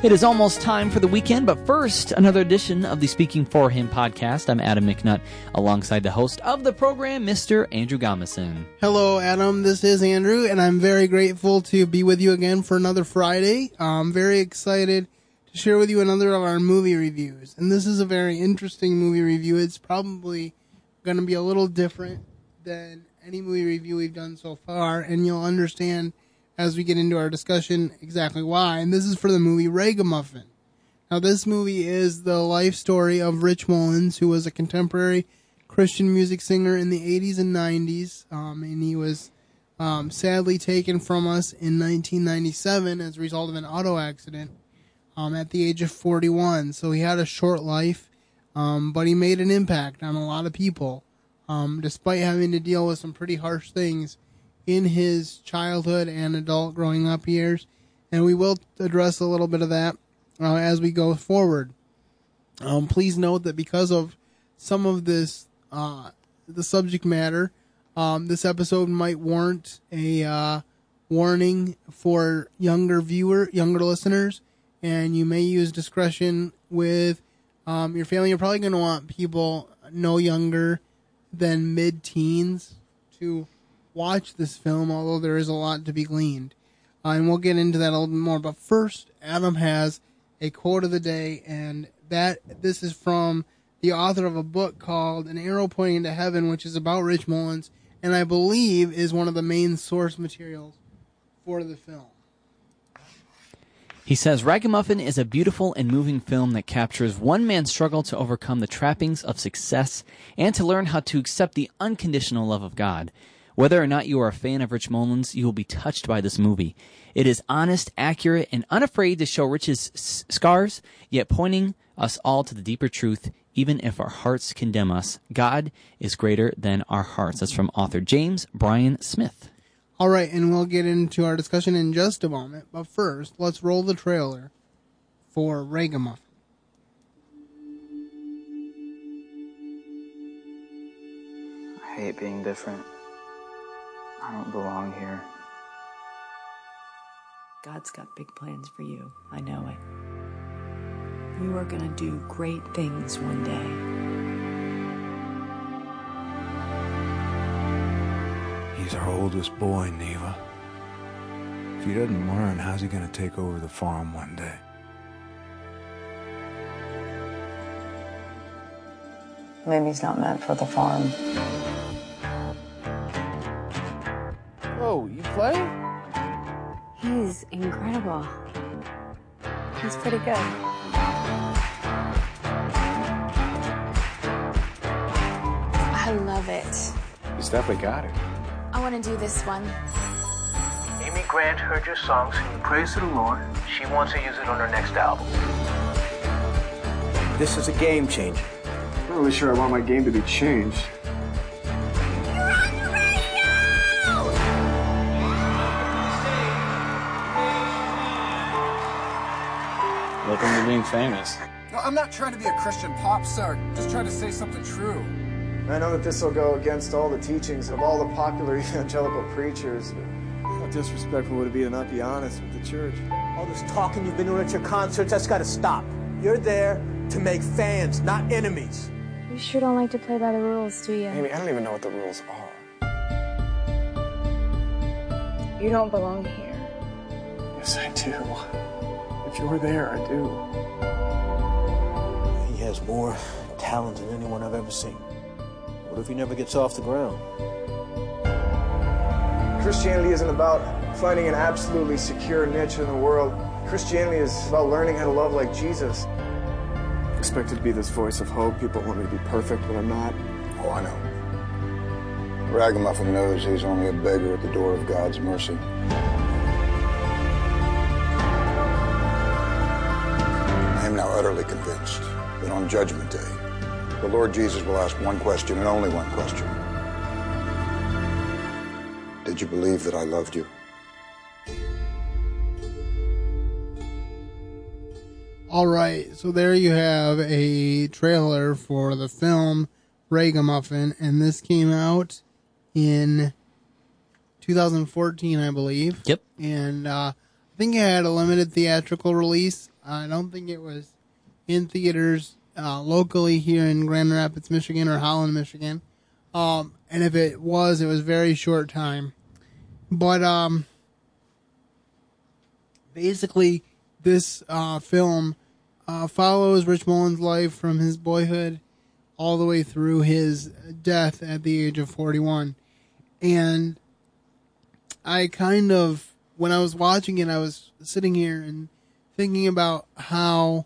It is almost time for the weekend, but first, another edition of the Speaking for Him podcast. I'm Adam McNutt, alongside the host of the program, Mr. Andrew Gomison. Hello, Adam. This is Andrew, and I'm very grateful to be with you again for another Friday. Uh, I'm very excited to share with you another of our movie reviews. And this is a very interesting movie review. It's probably going to be a little different than any movie review we've done so far, and you'll understand as we get into our discussion exactly why. And this is for the movie Ragamuffin. Now, this movie is the life story of Rich Mullins, who was a contemporary Christian music singer in the 80s and 90s, um, and he was um, sadly taken from us in 1997 as a result of an auto accident um, at the age of 41. So he had a short life, um, but he made an impact on a lot of people, um, despite having to deal with some pretty harsh things in his childhood and adult growing up years, and we will address a little bit of that uh, as we go forward. Um, please note that because of some of this, uh, the subject matter, um, this episode might warrant a uh, warning for younger viewer, younger listeners, and you may use discretion with um, your family. You're probably going to want people no younger than mid-teens to watch this film, although there is a lot to be gleaned. Uh, and we'll get into that a little bit more. But first, Adam has a quote of the day, and that this is from the author of a book called An Arrow Pointing to Heaven, which is about Rich Mullins, and I believe is one of the main source materials for the film. He says Ragamuffin is a beautiful and moving film that captures one man's struggle to overcome the trappings of success and to learn how to accept the unconditional love of God. Whether or not you are a fan of Rich Mullins, you will be touched by this movie. It is honest, accurate, and unafraid to show Rich's s- scars, yet pointing us all to the deeper truth, even if our hearts condemn us. God is greater than our hearts. That's from author James Bryan Smith. All right, and we'll get into our discussion in just a moment. But first, let's roll the trailer for Ragamuffin. I hate being different. I don't belong here. God's got big plans for you. I know it. You are going to do great things one day. He's our oldest boy, Neva. If he doesn't learn, how's he gonna take over the farm one day? Maybe he's not meant for the farm. Play? He's incredible. He's pretty good. I love it. He's definitely got it. I want to do this one. Amy Grant heard your song singing praise to the Lord. She wants to use it on her next album. This is a game changer. I'm not really sure I want my game to be changed. Being famous. No, I'm not trying to be a Christian pop star. Just trying to say something true. I know that this will go against all the teachings of all the popular evangelical preachers. How disrespectful would it be to not be honest with the church? All this talking you've been doing at your concerts, that's got to stop. You're there to make fans, not enemies. You sure don't like to play by the rules, do you? Amy, I don't even know what the rules are. You don't belong here. Yes, I do. If you're there, I do. He has more talent than anyone I've ever seen. What if he never gets off the ground? Christianity isn't about finding an absolutely secure niche in the world. Christianity is about learning how to love like Jesus. Expected to be this voice of hope. People want me to be perfect, but I'm not. Oh, I know. Ragamuffin knows he's only a beggar at the door of God's mercy. Am now utterly convinced that on Judgment Day, the Lord Jesus will ask one question and only one question. Did you believe that I loved you? All right, so there you have a trailer for the film Ragamuffin, and this came out in 2014, I believe. Yep. And uh, I think it had a limited theatrical release. I don't think it was in theaters uh, locally here in Grand Rapids, Michigan, or Holland, Michigan. Um, and if it was, it was very short time. But um, basically, this uh, film uh, follows Rich Mullins' life from his boyhood all the way through his death at the age of 41. And I kind of, when I was watching it, I was sitting here and thinking about how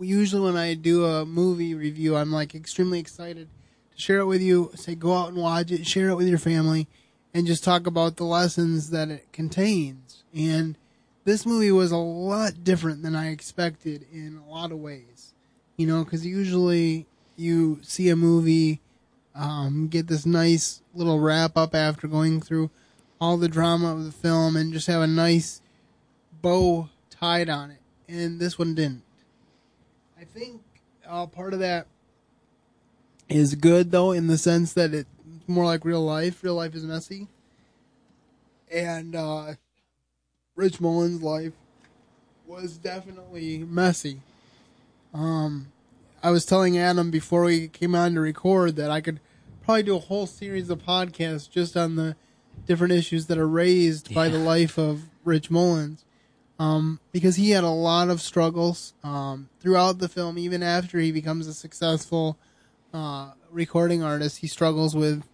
usually when I do a movie review, I'm like extremely excited to share it with you, say go out and watch it, share it with your family, and just talk about the lessons that it contains. And this movie was a lot different than I expected in a lot of ways. You know, because usually you see a movie, um, get this nice little wrap up after going through all the drama of the film and just have a nice bow tied on it. And this one didn't. I think uh, part of that is good though, in the sense that it's more like real life. Real life is messy, and uh, Rich Mullins' life was definitely messy. Um, I was telling Adam before we came on to record that I could probably do a whole series of podcasts just on the different issues that are raised yeah. by the life of Rich Mullins. Um, because he had a lot of struggles um, throughout the film, even after he becomes a successful uh, recording artist, he struggles with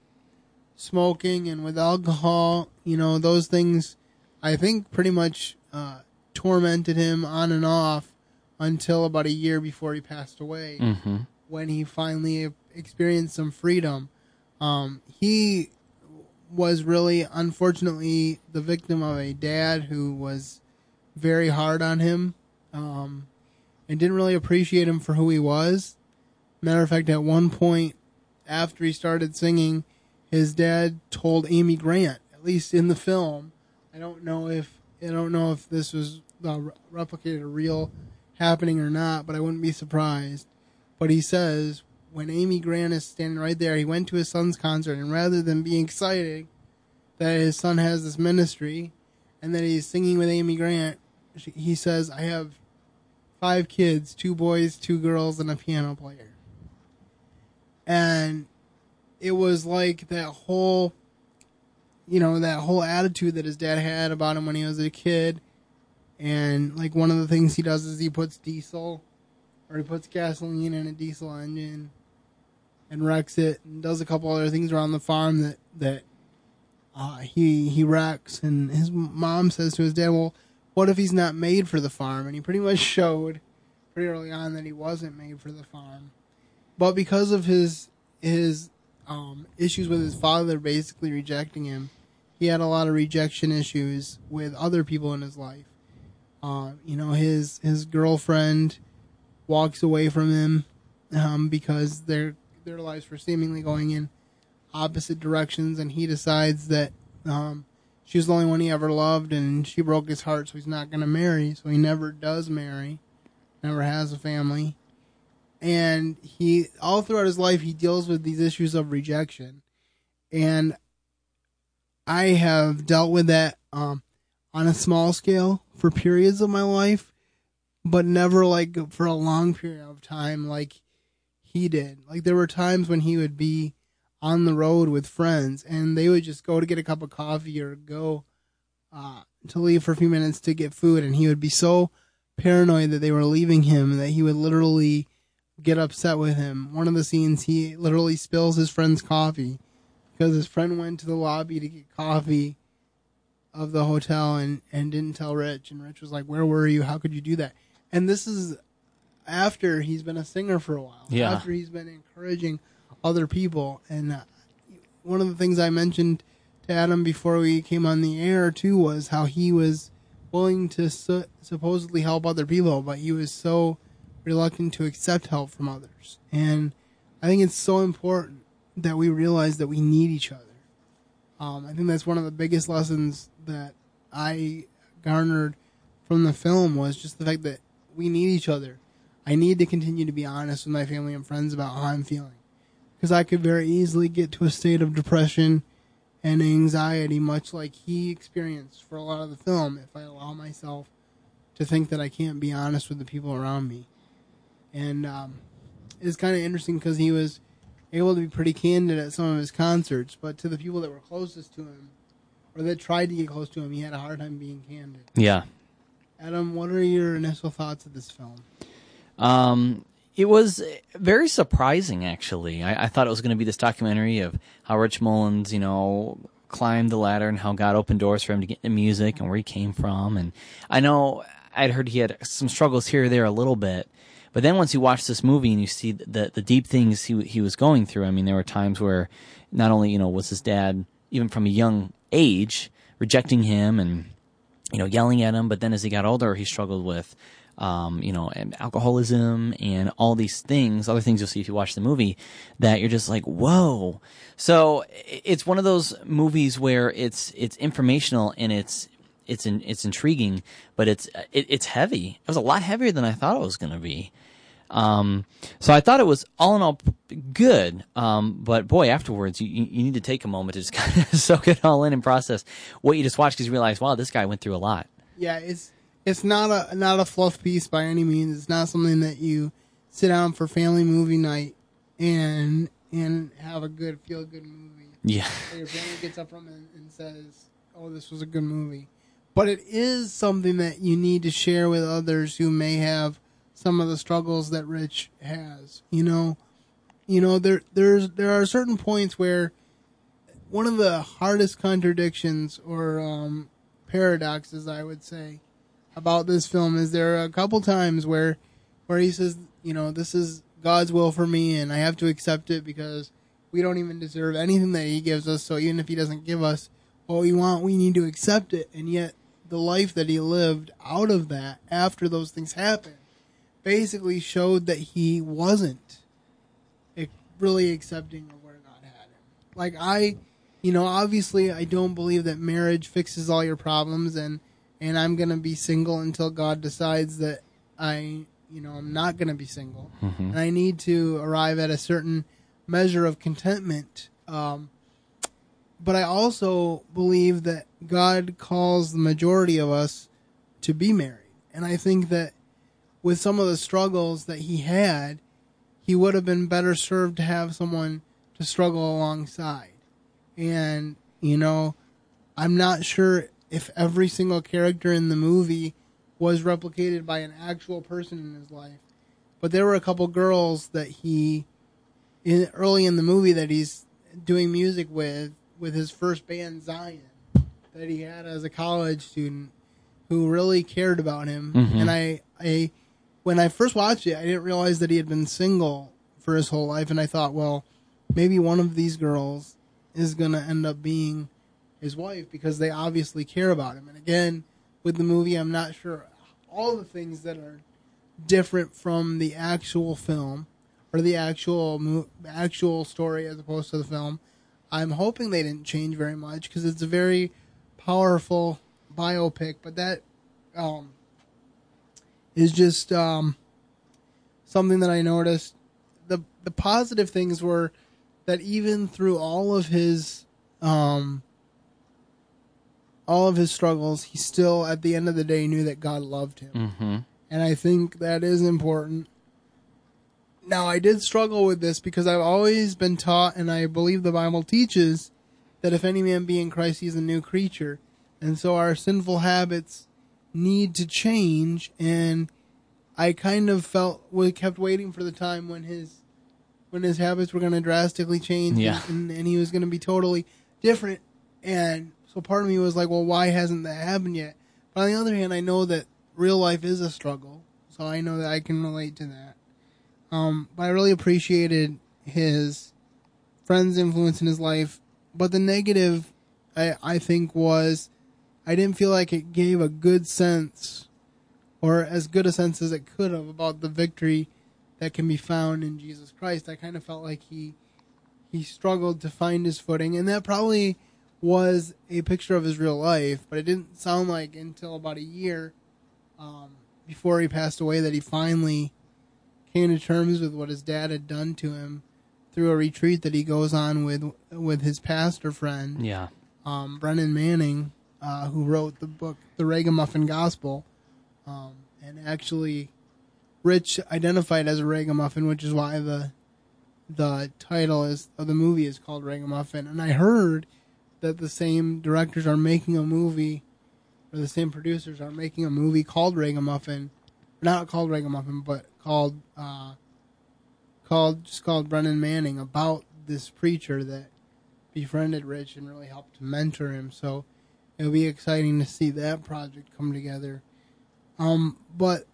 smoking and with alcohol. You know, those things I think pretty much uh, tormented him on and off until about a year before he passed away, mm-hmm. when he finally experienced some freedom. Um, he was really, unfortunately, the victim of a dad who was very hard on him um, and didn't really appreciate him for who he was. Matter of fact, at one point after he started singing, his dad told Amy Grant, at least in the film, I don't know if I don't know if this was uh, replicated a real happening or not, but I wouldn't be surprised. But he says when Amy Grant is standing right there, he went to his son's concert, and rather than being excited that his son has this ministry and that he's singing with Amy Grant, he says, "I have five kids, two boys, two girls, and a piano player." And it was like that whole you know that whole attitude that his dad had about him when he was a kid and like one of the things he does is he puts diesel or he puts gasoline in a diesel engine and wrecks it and does a couple other things around the farm that that uh, he he wrecks and his mom says to his dad well what if he's not made for the farm and he pretty much showed pretty early on that he wasn't made for the farm but because of his his um, issues with his father basically rejecting him he had a lot of rejection issues with other people in his life. Uh, you know, his his girlfriend walks away from him um, because their their lives were seemingly going in opposite directions, and he decides that um, she was the only one he ever loved, and she broke his heart, so he's not going to marry. So he never does marry, never has a family, and he all throughout his life he deals with these issues of rejection, and I have dealt with that um, on a small scale for periods of my life, but never like for a long period of time like he did. Like there were times when he would be on the road with friends and they would just go to get a cup of coffee or go uh, to leave for a few minutes to get food and he would be so paranoid that they were leaving him that he would literally get upset with him. One of the scenes he literally spills his friend's coffee because his friend went to the lobby to get coffee of the hotel and, and didn't tell Rich. And Rich was like, Where were you? How could you do that? And this is after he's been a singer for a while. Yeah. After he's been encouraging other people. And uh, one of the things I mentioned to Adam before we came on the air, too, was how he was willing to su- supposedly help other people, but he was so reluctant to accept help from others. And I think it's so important that we realize that we need each other. Um, I think that's one of the biggest lessons that I garnered from the film was just the fact that we need each other. I need to continue to be honest with my family and friends about how I'm feeling. Because I could very easily get to a state of depression and anxiety, much like he experienced for a lot of the film, if I allow myself to think that I can't be honest with the people around me. And um, it's kind of interesting because he was able to be pretty candid at some of his concerts, but to the people that were closest to him or that tried to get close to him, he had a hard time being candid. Yeah. Adam, what are your initial thoughts of this film? Um, it was very surprising, actually. I, I thought it was going to be this documentary of how Rich Mullins, you know, climbed the ladder and how God opened doors for him to get into music and where he came from. And I know I'd heard he had some struggles here or there a little bit. But then once you watch this movie and you see the the deep things he he was going through, I mean, there were times where not only you know was his dad even from a young age rejecting him and you know yelling at him, but then as he got older, he struggled with um, you know, and alcoholism and all these things, other things you'll see if you watch the movie, that you're just like, whoa. So it's one of those movies where it's it's informational and it's it's in, it's intriguing, but it's it, it's heavy. It was a lot heavier than I thought it was going to be. Um, so I thought it was all in all good. Um, but boy, afterwards, you, you need to take a moment to just kind of soak it all in and process what you just watched because you realize, wow, this guy went through a lot. Yeah, it's it's not a not a fluff piece by any means. It's not something that you sit down for family movie night and and have a good feel good movie. Yeah. Your family gets up from it and says, "Oh, this was a good movie," but it is something that you need to share with others who may have some of the struggles that Rich has. You know, you know there there's there are certain points where one of the hardest contradictions or um, paradoxes, I would say, about this film is there a couple times where where he says, you know, this is God's will for me and I have to accept it because we don't even deserve anything that he gives us. So even if he doesn't give us what we want, we need to accept it. And yet the life that he lived out of that after those things happened basically showed that he wasn't really accepting of where God had him. Like I, you know, obviously I don't believe that marriage fixes all your problems and and I'm going to be single until God decides that I, you know, I'm not going to be single. Mm-hmm. And I need to arrive at a certain measure of contentment. Um, but I also believe that God calls the majority of us to be married. And I think that with some of the struggles that he had, he would have been better served to have someone to struggle alongside. And, you know, I'm not sure if every single character in the movie was replicated by an actual person in his life. But there were a couple girls that he, in, early in the movie, that he's doing music with, with his first band Zion, that he had as a college student, who really cared about him. Mhm. And I, I, when I first watched it, I didn't realize that he had been single for his whole life, and I thought, well, maybe one of these girls is gonna end up being his wife because they obviously care about him. And again, with the movie, I'm not sure all the things that are different from the actual film or the actual mo- actual story as opposed to the film. I'm hoping they didn't change very much because it's a very powerful biopic, but that um, is just um, something that I noticed. the The positive things were that even through all of his um, all of his struggles, he still, at the end of the day, knew that God loved him. Mm-hmm. And I think that is important. Now, I did struggle with this because I've always been taught, and I believe the Bible teaches, that if any man be in Christ, he's a new creature. And so our sinful habits need to change. And I kind of felt, we kept waiting for the time when his when his habits were going to drastically change Yeah. and, and he was going to be totally different. And so part of me was like, well, why hasn't that happened yet? But on the other hand, I know that real life is a struggle, so I know that I can relate to that. Um, but I really appreciated his friend's influence in his life. But the negative, I, I think, was I didn't feel like it gave a good sense, or as good a sense as it could have, about the victory that can be found in Jesus Christ. I kind of felt like he he struggled to find his footing, and that probably was a picture of his real life. But it didn't sound like until about a year um, before he passed away that he finally came to terms with what his dad had done to him through a retreat that he goes on with with his pastor friend, Yeah. um, Brennan Manning, uh, who wrote the book The Ragamuffin Gospel. um, and actually, Rich identified as a ragamuffin, which is why the the title is of the movie is called Ragamuffin. And I heard that the same directors are making a movie, or the same producers are making a movie called Ragamuffin, not called Ragamuffin, but called uh, called just called Brennan Manning about this preacher that befriended Rich and really helped to mentor him. So it'll be exciting to see that project come together. Um, but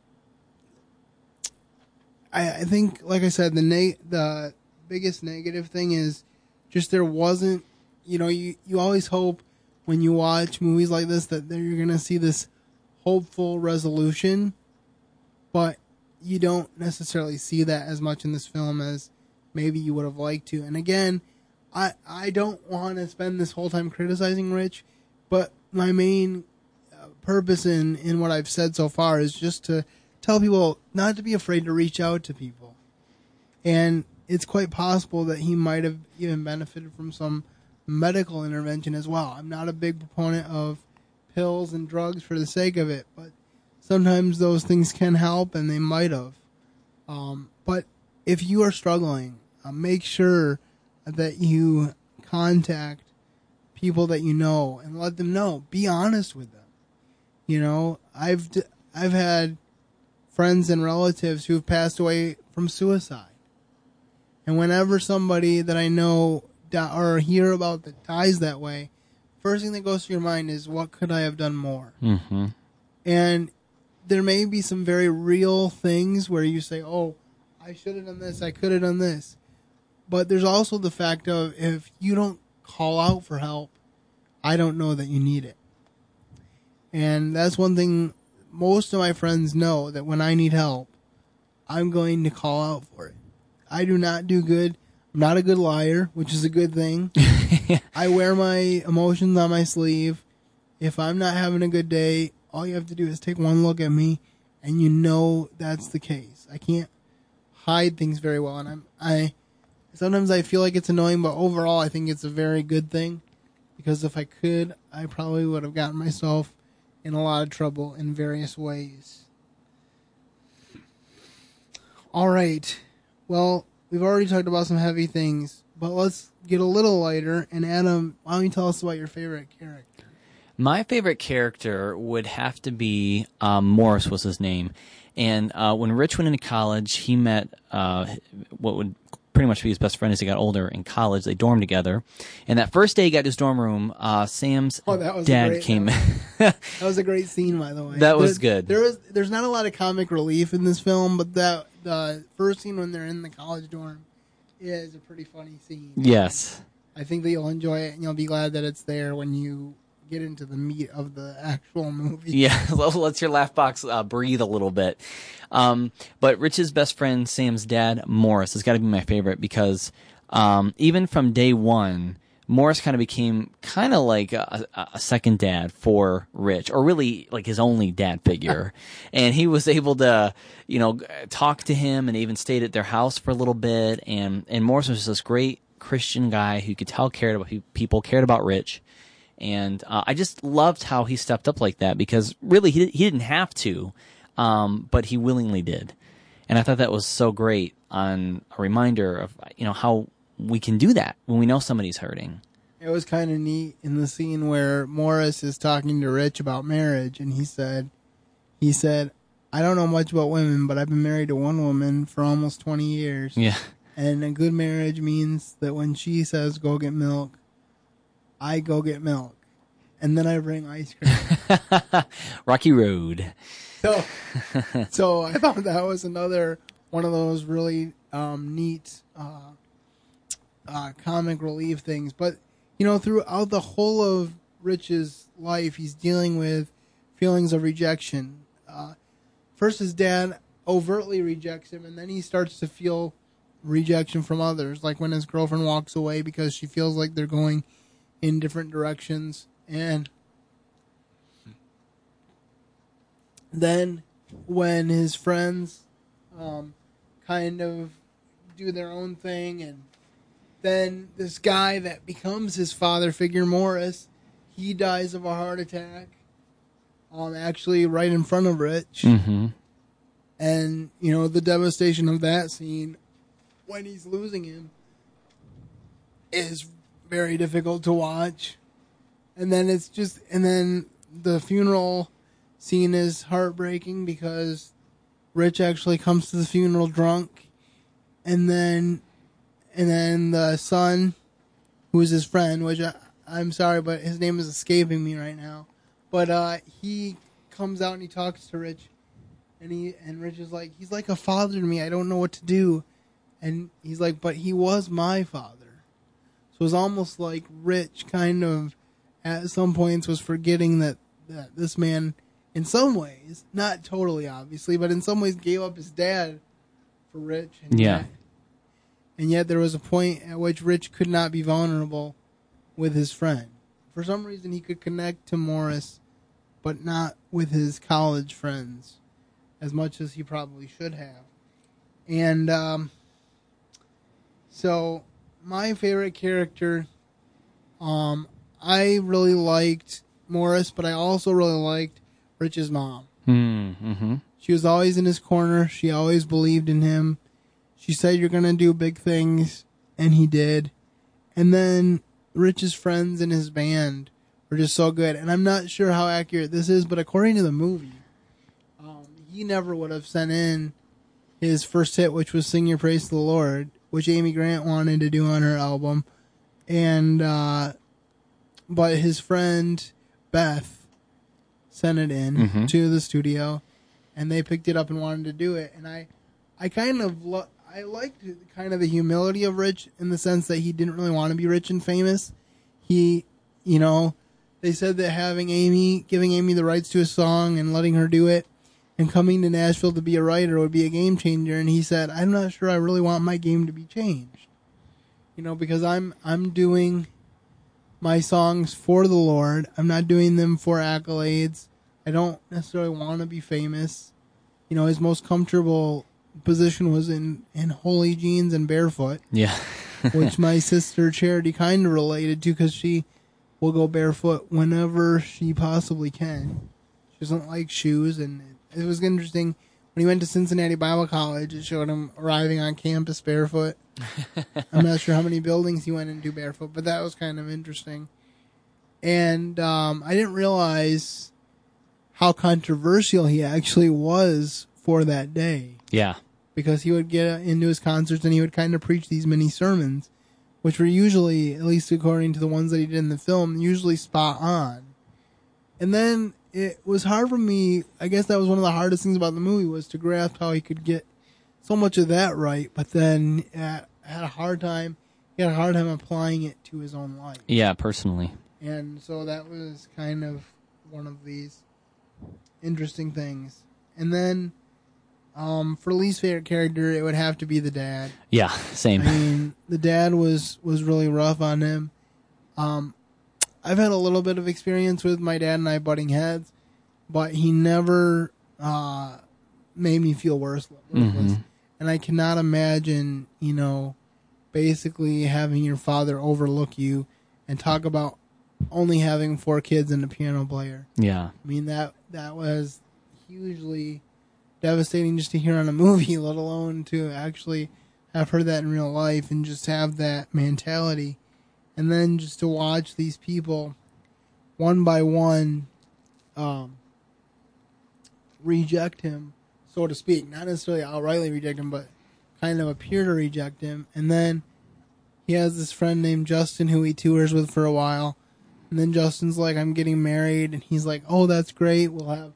I, I think, like I said, the na- the biggest negative thing is just there wasn't, you know, you you always hope when you watch movies like this that you're gonna see this hopeful resolution, but you don't necessarily see that as much in this film as maybe you would have liked to. And again, I I don't want to spend this whole time criticizing Rich, but my main uh, purpose in in what I've said so far is just to tell people not to be afraid to reach out to people. And it's quite possible that he might have even benefited from some medical intervention as well. I'm not a big proponent of pills and drugs for the sake of it, but sometimes those things can help and they might have. Um, but if you are struggling, uh, make sure that you contact people that you know and let them know. Be honest with them. You know, I've d- I've had friends and relatives who've passed away from suicide. And whenever somebody that I know di- or hear about that dies that way, first thing that goes through your mind is what could I have done more? Mm-hmm. And there may be some very real things where you say, "Oh, I should have done this. I could have done this." But there's also the fact of if you don't call out for help, I don't know that you need it. And that's one thing most of my friends know that when I need help, I'm going to call out for it. I do not do good. I'm not a good liar, which is a good thing. I wear my emotions on my sleeve. If I'm not having a good day, all you have to do is take one look at me and you know that's the case. I can't hide things very well and I'm I sometimes I feel like it's annoying, but overall I think it's a very good thing because if I could, I probably would have gotten myself in a lot of trouble in various ways. All right. Well, we've already talked about some heavy things, but let's get a little lighter. And Adam, why don't you tell us about your favorite character? My favorite character would have to be um, Morris was his name, and uh, when Rich went into college, he met uh, what would pretty much be his best friend as he got older in college. They dormed together, and that first day he got to his dorm room, uh, Sam's Oh, that was dad great- came. That was a great scene, by the way. That was good. There was there's not a lot of comic relief in this film, but that the first scene when they're in the college dorm is a pretty funny scene. yes. I think that you'll enjoy it, and you'll be glad that it's there when you get into the meat of the actual movie. Yeah, let's your laugh box uh, breathe a little bit. Um, but Rich's best friend, Sam's dad, Morris, has got to be my favorite because um, even from day one, Morris kind of became kind of like a, a second dad for Rich, or really like his only dad figure. and he was able to, you know, talk to him and even stayed at their house for a little bit. And, and Morris was this great Christian guy who could tell cared about people, cared about Rich. And uh, I just loved how he stepped up like that because really he, he didn't have to, um, but he willingly did. And I thought that was so great on a reminder of, you know, how we can do that when we know somebody's hurting. It was kind of neat in the scene where Morris is talking to Rich about marriage, and he said, he said, I don't know much about women, but I've been married to one woman for almost 20 years. Yeah. And a good marriage means that when she says go get milk, I go get milk. And then I bring ice cream. Rocky Road. so, so I thought that was another one of those really um, neat uh, uh, comic relief things. But you know, throughout the whole of Rich's life, he's dealing with feelings of rejection. Uh, first, his dad overtly rejects him, and then he starts to feel rejection from others, like when his girlfriend walks away because she feels like they're going in different directions, and then when his friends um, kind of do their own thing and then this guy that becomes his father figure morris he dies of a heart attack um, actually right in front of Rich, Mm-hmm. and you know the devastation of that scene when he's losing him is very difficult to watch. And then it's just, and then the funeral scene is heartbreaking because Rich actually comes to the funeral drunk, and then, and then the son, who is his friend, which I, I'm sorry, but his name is escaping me right now, but uh, he comes out and he talks to Rich, and he and Rich is like, he's like a father to me. I don't know what to do, and he's like, but he was my father. So it's almost like Rich kind of at some points was forgetting that, that this man, in some ways, not totally obviously, but in some ways gave up his dad for Rich. And Yeah. And yet there was a point at which Rich could not be vulnerable with his friend. For some reason, he could connect to Morris, but not with his college friends as much as he probably should have. And um, so, my favorite character, um, I really liked Morris, but I also really liked Rich's mom. Mm-hmm. She was always in his corner. She always believed in him. She said, You're going to do big things. And he did. And then Rich's friends in his band were just so good. And I'm not sure how accurate this is, but according to the movie, um, he never would have sent in his first hit, which was Sing Your Praise to the Lord, which Amy Grant wanted to do on her album. And, uh, but his friend Beth sent it in Mhm. to the studio and they picked it up and wanted to do it. And I, I kind of, lo- I liked kind of the humility of Rich in the sense that he didn't really want to be rich and famous. He, you know, they said that having Amy, giving Amy the rights to a song and letting her do it and coming to Nashville to be a writer would be a game changer. And he said, I'm not sure I really want my game to be changed. You know, because I'm, I'm doing my songs for the Lord. I'm not doing them for accolades. I don't necessarily want to be famous. You know, his most comfortable position was in, in holy jeans and barefoot, Yeah. which my sister Charity kind of related to because she will go barefoot whenever she possibly can. She doesn't like shoes, and it, was interesting when he went to Cincinnati Bible College. It showed him arriving on campus barefoot. I'm not sure how many buildings he went into barefoot, but that was kind of interesting. And um, I didn't realize how controversial he actually was for that day Yeah. because he would get into his concerts and he would kind of preach these mini sermons, which were usually, at least according to the ones that he did in the film, usually spot on. And then it was hard for me. I guess that was one of the hardest things about the movie was to grasp how he could get so much of that right, but then uh, had a hard time. He had a hard time applying it to his own life. Yeah, personally. And so that was kind of one of these interesting things. And then um, for least favorite character, it would have to be the dad. Yeah, same. I mean, the dad was was really rough on him. Um, I've had a little bit of experience with my dad and I butting heads, but he never uh, made me feel worse. worthless. Mhm. And I cannot imagine, you know, basically having your father overlook you and talk about only having four kids and a piano player. Yeah. I mean that that was hugely devastating just to hear on a movie, let alone to actually have heard that in real life and just have that mentality. And then just to watch these people one by one um, reject him, so to speak. Not necessarily outrightly reject him, but kind of appear to reject him. And then he has this friend named Justin who he tours with for a while. And then Justin's like, "I'm getting married," and he's like, "Oh, that's great. We'll have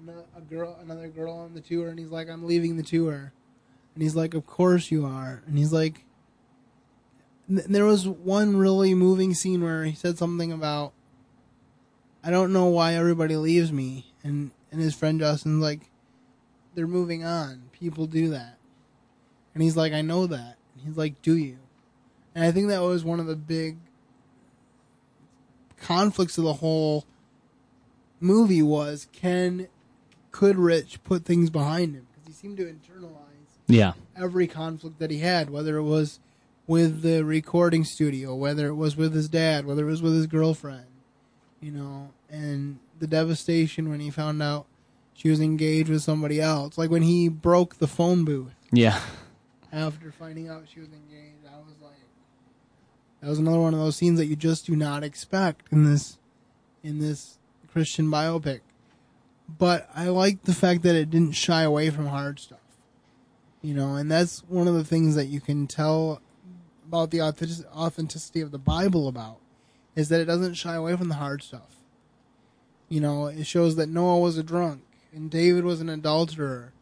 ano- a girl, another girl on the tour." And he's like, "I'm leaving the tour," and he's like, "Of course you are." And he's like, th- there was one really moving scene where he said something about, "I don't know why everybody leaves me," and and his friend Justin's like, "They're moving on. People do that," and he's like, "I know that." And he's like, "Do you?" And I think that was one of the big conflicts of the whole movie was can could Rich put things behind him because he seemed to internalize Yeah. every conflict that he had, whether it was with the recording studio, whether it was with his dad, whether it was with his girlfriend, you know, and the devastation when he found out she was engaged with somebody else. Like when he broke the phone booth Yeah. after finding out she was engaged. I was like, that was another one of those scenes that you just do not expect in this, in this Christian biopic. But I like the fact that it didn't shy away from hard stuff. You know, and that's one of the things that you can tell about the authenticity of the Bible about is that it doesn't shy away from the hard stuff. You know, it shows that Noah was a drunk and David was an adulterer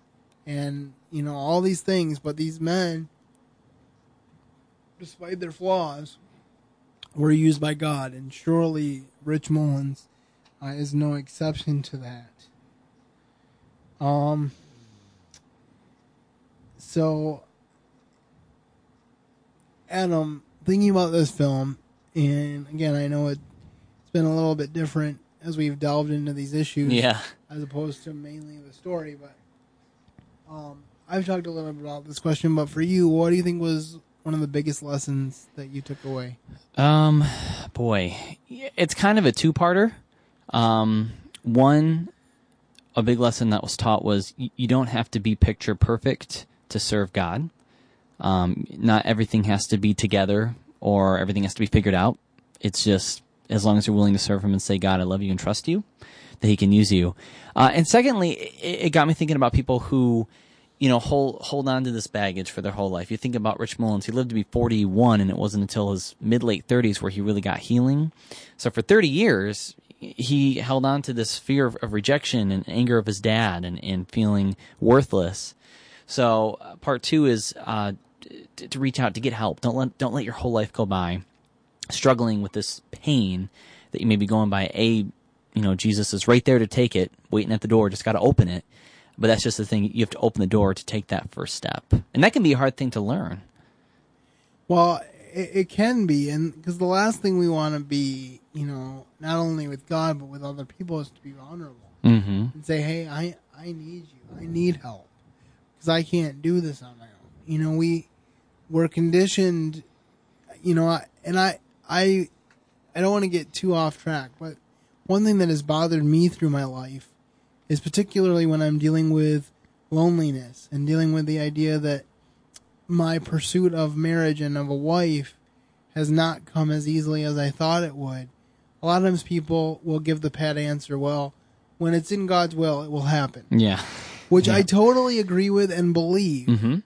and, you know, all these things, but these men, despite their flaws, were used by God, and surely Rich Mullins uh, is no exception to that. Um, so, Adam, thinking about this film, and again, I know it, it's been a little bit different as we've delved into these issues, Yeah. as opposed to mainly the story. But um, I've talked a little bit about this question, but for you, what do you think was one of the biggest lessons that you took away? Um, boy, it's kind of a two-parter. Um, one, a big lesson that was taught was y- you don't have to be picture perfect to serve God. Um, not everything has to be together or everything has to be figured out. It's just as long as you're willing to serve Him and say, God, I love you and trust you, that He can use you. Uh, and secondly, it, it got me thinking about people who, you know, hold hold on to this baggage for their whole life. You think about Rich Mullins; he lived to be 41, and it wasn't until his mid late 30s where he really got healing. So for 30 years, he held on to this fear of, of rejection and anger of his dad, and, and feeling worthless. So uh, part two is uh, t- to reach out to get help. Don't let don't let your whole life go by struggling with this pain that you may be going by. A, you know, Jesus is right there to take it, waiting at the door. Just got to open it. But that's just the thing. You have to open the door to take that first step, and that can be a hard thing to learn. Well, it, it can be, and because the last thing we want to be, you know, not only with God but with other people, is to be vulnerable Mm-hmm. and say, "Hey, I I need you. I need help because I can't do this on my own." You know, we we're conditioned. You know, I, and I I I don't want to get too off track, but one thing that has bothered me through my life is particularly when I'm dealing with loneliness and dealing with the idea that my pursuit of marriage and of a wife has not come as easily as I thought it would. A lot of times people will give the pat answer, well, when it's in God's will, it will happen. Yeah. Which Yeah. I totally agree with and believe. Mm-hmm.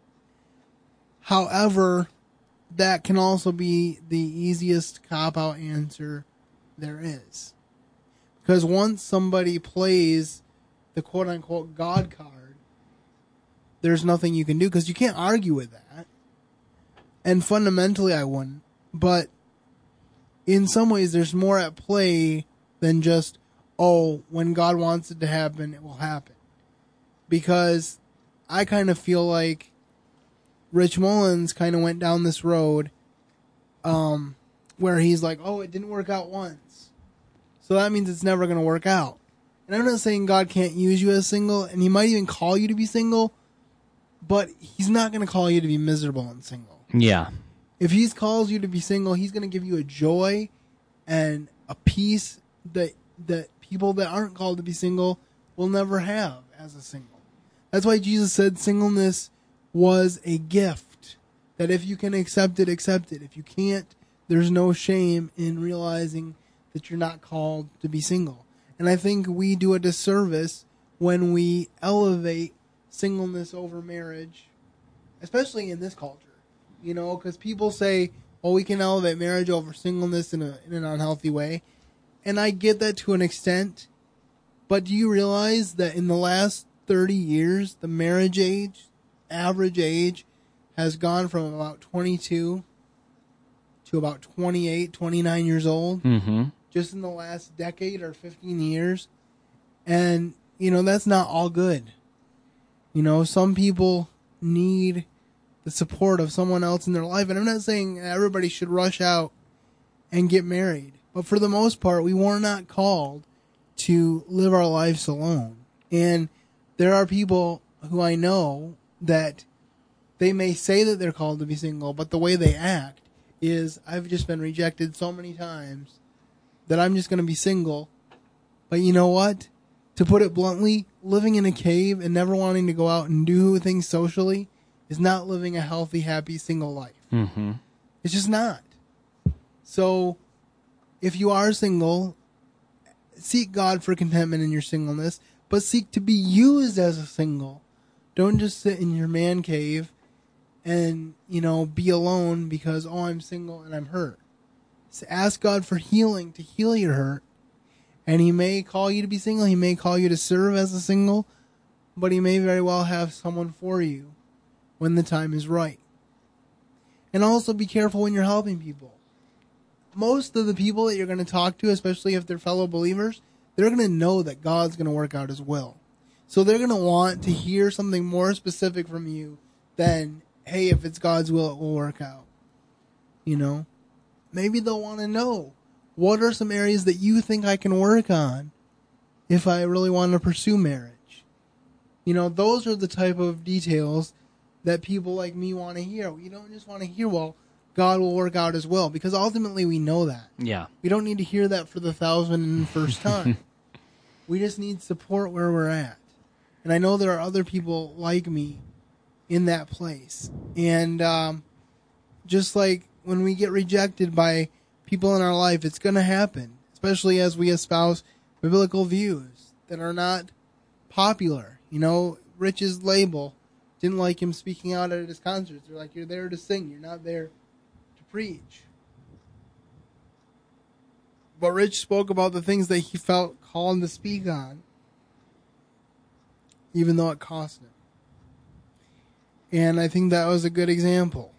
However, that can also be the easiest cop out answer there is. Because once somebody plays the quote unquote God card, there's nothing you can do because you can't argue with that. And fundamentally, I wouldn't. But in some ways, there's more at play than just, oh, when God wants it to happen, it will happen. Because I kind of feel like Rich Mullins kind of went down this road um, where he's like, oh, it didn't work out once. So that means it's never going to work out. And I'm not saying God can't use you as single, and he might even call you to be single, but he's not going to call you to be miserable and single. Yeah. If he calls you to be single, he's going to give you a joy and a peace that that people that aren't called to be single will never have as a single. That's why Jesus said singleness was a gift. That if you can accept it, accept it. If you can't, there's no shame in realizing that you're not called to be single. And I think we do a disservice when we elevate singleness over marriage, especially in this culture. You know, because people say, "Oh, we can elevate marriage over singleness in a in an unhealthy way," and I get that to an extent. But do you realize that in the last thirty years, the marriage age, average age, has gone from about twenty two to about 28, 29 years old Mm-hmm. just in the last decade or 15 years. And, you know, that's not all good. You know, some people need the support of someone else in their life. And I'm not saying everybody should rush out and get married. But for the most part, we were not called to live our lives alone. And there are people who I know that they may say that they're called to be single, but the way they act is I've just been rejected so many times that I'm just going to be single But you know what? To put it bluntly, living in a cave and never wanting to go out and do things socially is not living a healthy, happy, single life. Mm-hmm. It's just not. So, if you are single, seek God for contentment in your singleness, but seek to be used as a single. Don't just sit in your man cave and, you know, be alone because, oh, I'm single and I'm hurt. So ask God for healing to heal your hurt. And He may call you to be single, He may call you to serve as a single, but He may very well have someone for you when the time is right. And also be careful when you're helping people. Most of the people that you're going to talk to, especially if they're fellow believers, they're going to know that God's going to work out his will. So they're going to want to hear something more specific from you than, hey, if it's God's will, it will work out. You know? Maybe they'll want to know what are some areas that you think I can work on if I really want to pursue marriage. You know, those are the type of details that people like me want to hear. We don't just want to hear, well, God will work out as well, because ultimately we know that. Yeah. We don't need to hear that for the thousand and first time. we just need support where we're at. And I know there are other people like me in that place. And um, just like when we get rejected by people in our life, it's going to happen, especially as we espouse biblical views that are not popular. You know, Rich's label didn't like him speaking out at his concerts. They're like, you're there to sing, you're not there to preach. But Rich spoke about the things that he felt called to speak on, even though it cost him. And I think that was a good example.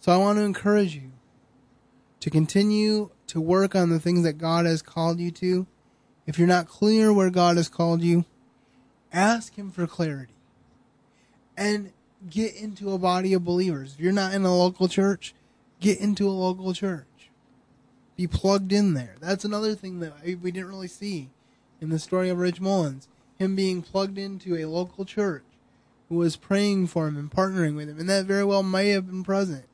So I want to encourage you to continue to work on the things that God has called you to. If you're not clear where God has called you, ask Him for clarity and get into a body of believers. If you're not in a local church, get into a local church. Be plugged in there. That's another thing that we didn't really see in the story of Rich Mullins. Him being plugged into a local church who was praying for him and partnering with him. And that very well may have been present,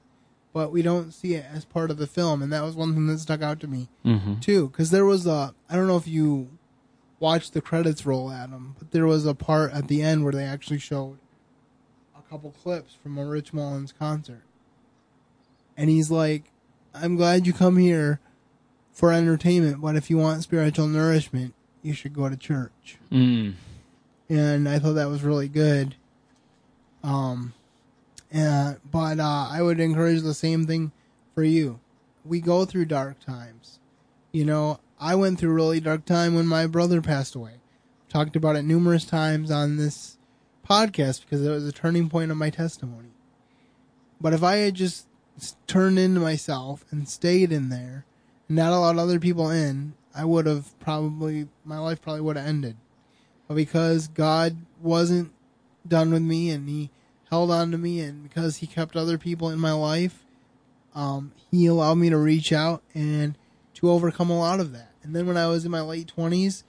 but we don't see it as part of the film. And that was one thing that stuck out to me, Mhm. too. Because there was a, I don't know if you watched the credits roll, Adam, but there was a part at the end where they actually showed couple clips from a Rich Mullins concert. And he's like, I'm glad you come here for entertainment, but if you want spiritual nourishment, you should go to church. Mm. And I thought that was really good. Um, uh, but uh, I would encourage the same thing for you. We go through dark times. You know, I went through a really dark time when my brother passed away. Talked about it numerous times on this podcast because it was a turning point of my testimony. But if I had just turned into myself and stayed in there and not allowed other people in, I would have probably, my life probably would have ended. But because God wasn't done with me and He held on to me, and because He kept other people in my life, um, He allowed me to reach out and to overcome a lot of that. And then when I was in my late 20s,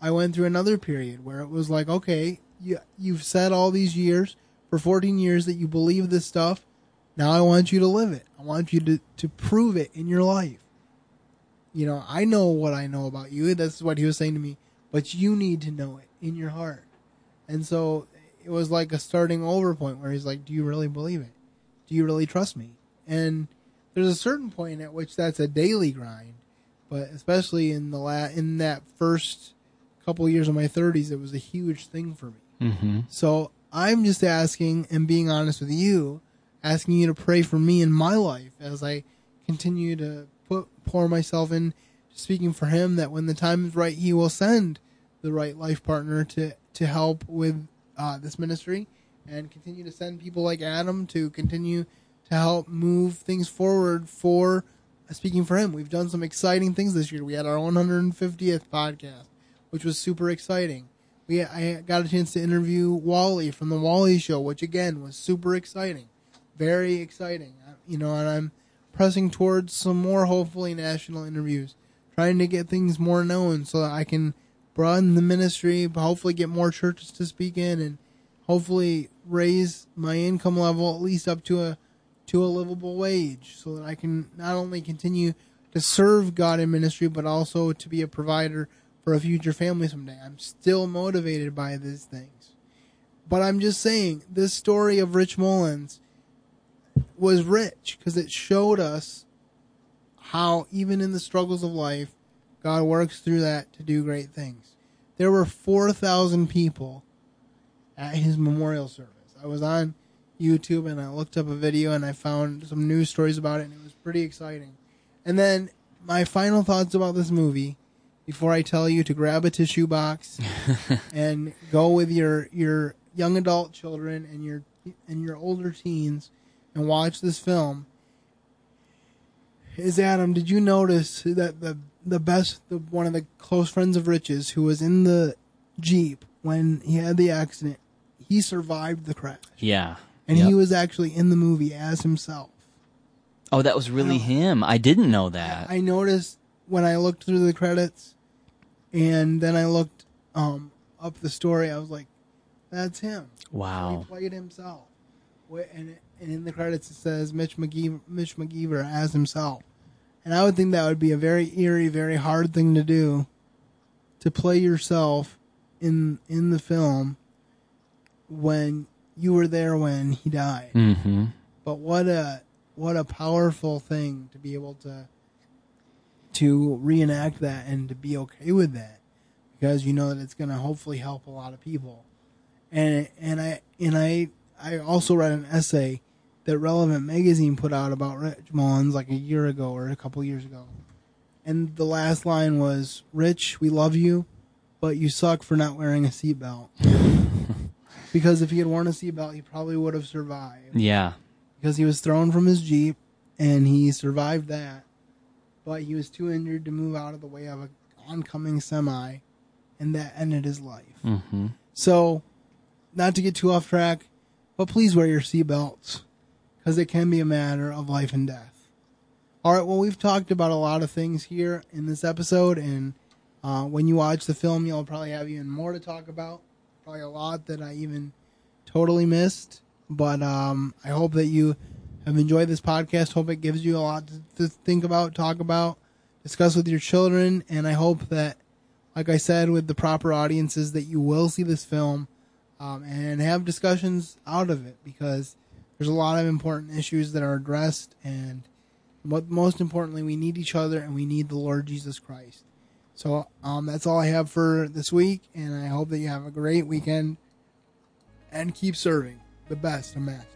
I went through another period where it was like, okay, you, you've said all these years, for 14 years, that you believe this stuff. Now I want you to live it. I want you to, to prove it in your life. You know, I know what I know about you. That's what he was saying to me. But you need to know it in your heart. And so it was like a starting over point where he's like, Do you really believe it? Do you really trust me? And there's a certain point at which that's a daily grind. But especially in the la- in that first couple years of my 30s, it was a huge thing for me. Mm-hmm. So I'm just asking and being honest with you, asking you to pray for me in my life as I continue to put pour myself in speaking for him that when the time is right, he will send the right life partner to to help with uh, this ministry and continue to send people like Adam to continue to help move things forward for speaking for him. We've done some exciting things this year. We had our 150th podcast, which was super exciting. We I got a chance to interview Wally from the Wally Show, which again was super exciting, very exciting. You know, and I'm pressing towards some more hopefully national interviews, trying to get things more known so that I can broaden the ministry, hopefully get more churches to speak in, and hopefully raise my income level at least up to a to a livable wage, so that I can not only continue to serve God in ministry, but also to be a provider for a future family someday. I'm still motivated by these things. But I'm just saying, this story of Rich Mullins was rich because it showed us how, even in the struggles of life, God works through that to do great things. There were 4,000 people at his memorial service. I was on YouTube and I looked up a video and I found some news stories about it and it was pretty exciting. And then my final thoughts about this movie before I tell you to grab a tissue box and go with your your young adult children and your and your older teens and watch this film is Adam, did you notice that the the best the one of the close friends of Rich's who was in the Jeep when he had the accident, he survived the crash. Yeah. And Yep. he was actually in the movie as himself. Oh, that was really him. I didn't know that. I noticed when I looked through the credits, and then I looked um, up the story. I was like, "That's him." Wow. he played himself. And, and in the credits it says Mitch McGee, Mitch McVicker as himself. And I would think that would be a very eerie, very hard thing to do, to play yourself in in the film when you were there when he died. Mm-hmm. But what a what a powerful thing to be able to to reenact that and to be okay with that because you know that it's going to hopefully help a lot of people. And and I and I I also read an essay that Relevant magazine put out about Rich Mullins like a year ago or a couple years ago. And the last line was, "Rich, we love you, but you suck for not wearing a seatbelt." because if he had worn a seatbelt, he probably would have survived Yeah. because he was thrown from his jeep and he survived that but he was too injured to move out of the way of an oncoming semi and that ended his life Mm-hmm. so not to get too off track but please wear your seatbelts because it can be a matter of life and death all right well we've talked about a lot of things here in this episode and uh, when you watch the film you'll probably have even more to talk about probably a lot that i even totally missed but um, i hope that you have enjoyed this podcast. Hope it gives you a lot to, think about talk about discuss with your children. And i hope that like i said with the proper audiences that you will see this film um, and have discussions out of it because there's a lot of important issues that are addressed. And what most importantly we need each other and we need the lord jesus christ. So um, that's all i have for this week. And i hope that you have a great weekend. And keep serving. The best of masters